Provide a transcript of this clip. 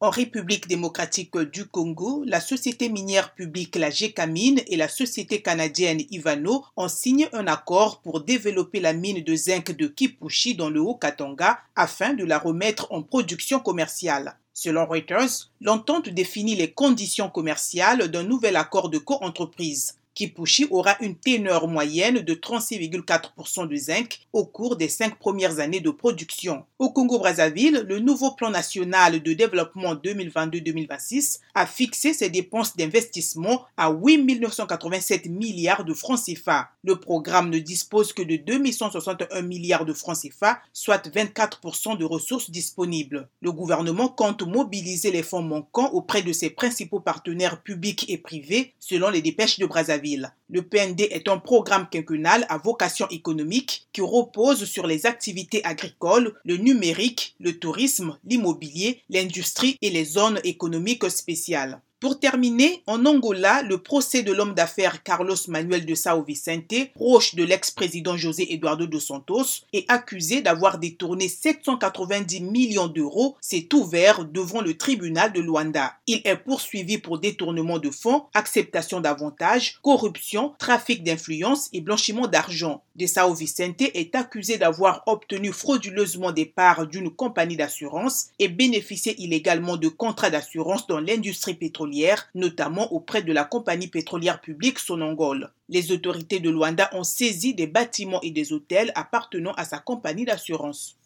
En République démocratique du Congo, la société minière publique la GECAMINE et la société canadienne Ivano ont signé un accord pour développer la mine de zinc de Kipushi dans le Haut-Katanga afin de la remettre en production commerciale. Selon Reuters, l'entente définit les conditions commerciales d'un nouvel accord de co-entreprise. Kipushi aura une teneur moyenne de 36,4% de zinc au cours des cinq premières années de production. Au Congo-Brazzaville, le nouveau plan national de développement 2022-2026 a fixé ses dépenses d'investissement à 8 987 milliards de francs CFA. Le programme ne dispose que de 2161 milliards de francs CFA, soit 24% de ressources disponibles. Le gouvernement compte mobiliser les fonds manquants auprès de ses principaux partenaires publics et privés, selon les dépêches de Brazzaville. Le PND est un programme quinquennal à vocation économique qui repose sur les activités agricoles, le numérique, le tourisme, l'immobilier, l'industrie et les zones économiques spéciales. Pour terminer, en Angola, le procès de l'homme d'affaires Carlos Manuel de Sao Vicente, proche de l'ex-président José Eduardo dos Santos, est accusé d'avoir détourné 790 millions d'euros, s'est ouvert devant le tribunal de Luanda. Il est poursuivi pour détournement de fonds, acceptation d'avantages, corruption, trafic d'influence et blanchiment d'argent. De Sao Vicente est accusé d'avoir obtenu frauduleusement des parts d'une compagnie d'assurance et bénéficié illégalement de contrats d'assurance dans l'industrie notamment auprès de la compagnie pétrolière publique Sonangol. Les autorités de Luanda ont saisi des bâtiments et des hôtels appartenant à sa compagnie d'assurance.